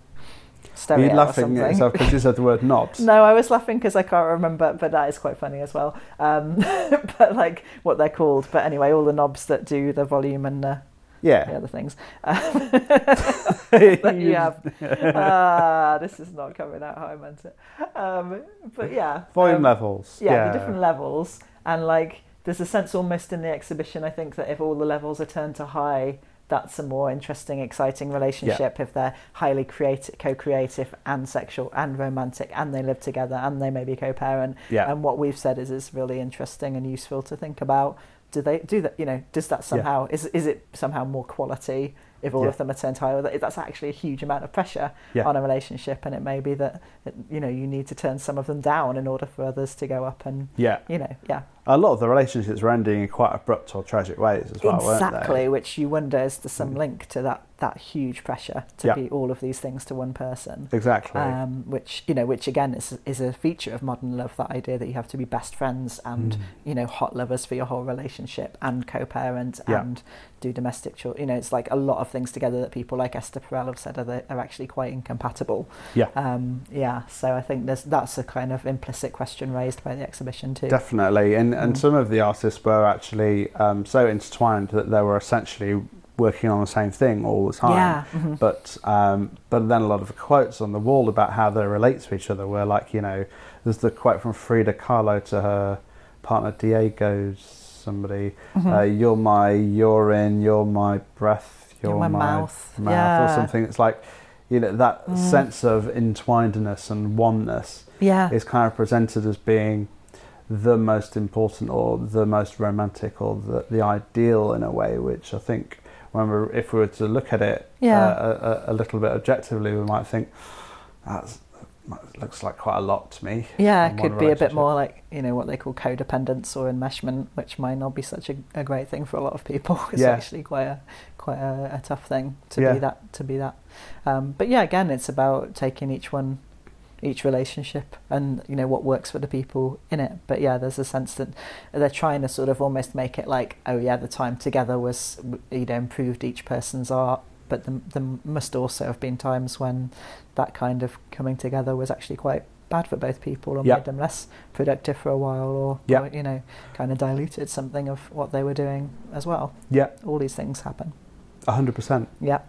stereo you or laughing at yourself because you said the word knobs No, I was laughing because I can't remember, but that is quite funny as well. Um, but like what they're called. But anyway, all the knobs that do the volume and the, the yeah other things that you have. Ah, this is not coming out how I meant it. Um, but yeah, volume um, levels yeah, the different levels, and like there's a sense almost in the exhibition. I think that if all the levels are turned to high, that's a more interesting, exciting relationship. If they're highly creative, co-creative, and sexual, and romantic, and they live together, and they may be co-parent. yeah And what we've said is is really interesting and useful to think about. Do they do that? You know, does that somehow is is it somehow more quality if all Yeah. of them are turned higher? That's actually a huge amount of pressure Yeah. on a relationship, and it may be that you know you need to turn some of them down in order for others to go up. And yeah you know, yeah, a lot of the relationships were ending in quite abrupt or tragic ways as well weren't exactly. Which you wonder is there some Mm. link to that that huge pressure to Yeah. be all of these things to one person. exactly Um, which you know, which again is is a feature of modern love. That idea that you have to be best friends and Mm. you know hot lovers for your whole relationship and co-parent and do domestic chores. You know, it's like a lot of things together that people like Esther Perel have said are, the, are actually quite incompatible. Yeah. Um, yeah. So I think there's that's a kind of implicit question raised by the exhibition too. Definitely, and and Mm. some of the artists were actually um, so intertwined that they were essentially working on the same thing all the time. Yeah. mhm. But um, but then a lot of the quotes on the wall about how they relate to each other were like you know there's the quote from Frida Kahlo to her partner Diego somebody Mhm. uh, you're my urine you're my breath you're, You're my mouth. mouth Yeah. or something it's like you know that Mm. sense of entwinedness and oneness yeah. is kind of presented as being the most important or the most romantic or the, the ideal in a way, which I think when we're, if we were to look at it Yeah. uh, a, a, little bit objectively, we might think that looks like quite a lot to me. Yeah, it could be a bit more like you know what they call codependence or enmeshment, which might not be such a, a great thing for a lot of people. It's Yeah. actually quite a quite a, a tough thing to Yeah. be that to be that. Um, but yeah, again, it's about taking each one, each relationship, and you know what works for the people in it. But yeah, there's a sense that they're trying to sort of almost make it like, oh yeah, the time together was you know improved each person's art. But there, there must also have been times when that kind of coming together was actually quite bad for both people or Yeah. made them less productive for a while or, Yeah. or, you know kind of diluted something of what they were doing as well Yeah, all these things happen 100%. yeah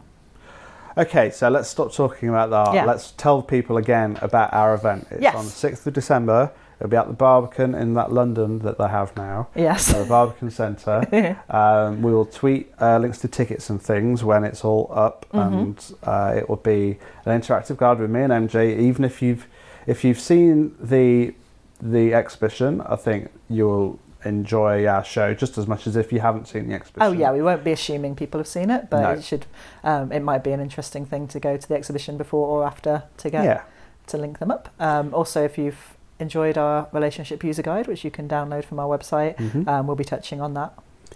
Okay, so let's stop talking about that. Yeah. Let's tell people again about our event. It's Yes. on the 6th of December. It'll be at the Barbican in that London that they have now. yes the Barbican Centre. Um, we will tweet uh, links to tickets and things when it's all up, Mhm. and uh, it will be an interactive guide with me and MJ. Even if you've if you've seen the the exhibition, I think you'll enjoy our show just as much as if you haven't seen the exhibition. oh yeah we won't be assuming people have seen it but No. it should um, it might be an interesting thing to go to the exhibition before or after to get yeah, to link them up um, also if you've enjoyed our relationship user guide which you can download from our website Mhm. um, we'll be touching on that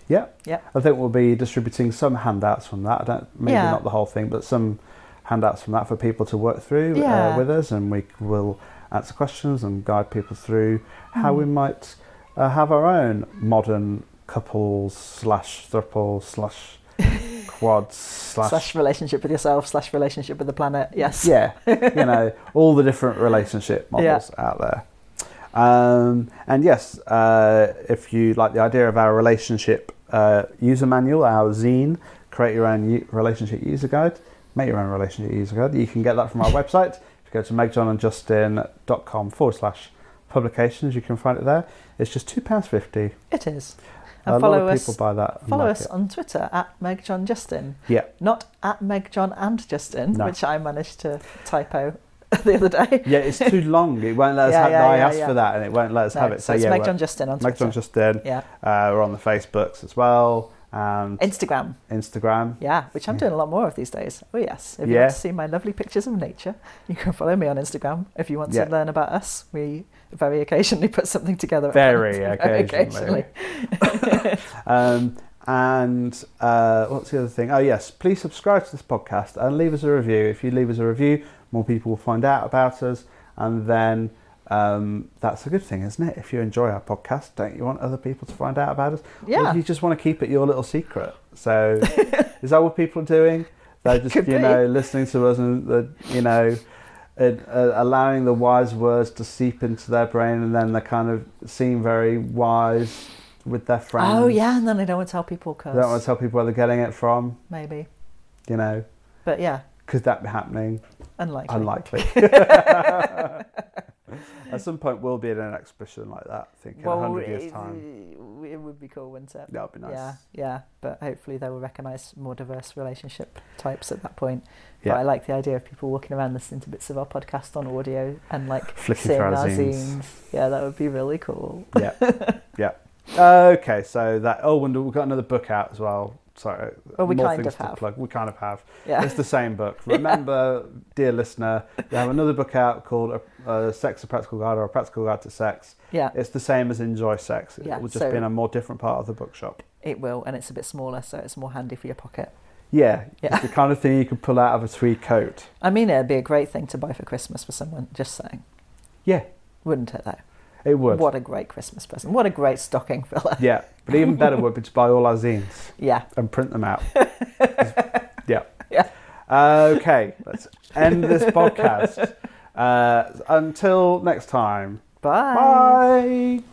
yeah, yeah. I think we'll be distributing some handouts from that. I don't maybe Yeah. not the whole thing, but some handouts from that for people to work through Yeah. uh, with us, and we will answer questions and guide people through how Mm. we might uh, have our own modern couples slash thruple slash quads slash, slash relationship with yourself slash relationship with the planet yes yeah, you know, all the different relationship models out there. Um, and yes, uh, if you like the idea of our relationship uh, user manual, our zine, create your own u- relationship user guide, make your own relationship user guide. You can get that from our website. If you go to megjohnandjustin.com forward slash publications, you can find it there. It's just £2.50. it is A and lot follow of us people buy that. Follow like us it. on Twitter at MegJohnJustin. Yeah. Not at MegJohn and Justin, No. which I managed to typo the other day. Yeah, it's too long. It won't let us Yeah, have yeah, I yeah, asked for that and it won't let us No, have it. So, it's yeah, Meg John Justin on Meg John Justin. Yeah. Uh, we're on the Facebooks as well and Instagram. Instagram. Yeah, which I'm doing a lot more of these days. Oh yes. If you want to see my lovely pictures of nature, you can follow me on Instagram. If you want to learn about us, we very occasionally put something together. Very Very occasionally. Um, and uh, what's the other thing? Oh, yes, please subscribe to this podcast and leave us a review. If you leave us a review, more people will find out about us. And then um, that's a good thing, isn't it? If you enjoy our podcast, don't you want other people to find out about us? Or yeah. do you just want to keep it your little secret? So is that what people are doing? They're just, Could you be. know, listening to us and, the, you know, it, uh, allowing the wise words to seep into their brain and then they kind of seem very wise with their friends. Oh yeah, and then I don't want to tell people because. They don't want to tell people where they're getting it from, maybe. you know. But yeah, Could that be happening? Unlikely. Unlikely. At some point, we'll be in an exhibition like that, I think, in Well, hundred years' it, time. it would be cool, wouldn't it? That would be nice. Yeah, yeah, but hopefully they will recognise more diverse relationship types at that point. Yeah. But I like the idea of people walking around listening to bits of our podcast on audio and like Flicking seeing our zines. zines. Yeah, that would be really cool. Yeah. yeah. Okay, so that. Oh, and we've got another book out as well. Sorry. Well, we more kind things of to have. Plug. We kind of have. Yeah, It's the same book. Remember, dear listener, we have another book out called a, a Sex, a Practical Guide or a Practical Guide to Sex. yeah, It's the same as Enjoy Sex. It Yeah, will just so- be in a more different part of the bookshop. it will, and it's a bit smaller, so it's more handy for your pocket. Yeah, Yeah. it's the kind of thing you could pull out of a tweed coat. I mean, it'd be a great thing to buy for Christmas for someone. Just saying, Yeah, wouldn't it though? It would. What a great Christmas present. What a great stocking filler. Yeah, but even better would be to buy all our zines Yeah. and print them out. yeah. Yeah. Okay, let's end this podcast. Uh, until next time. Bye. Bye.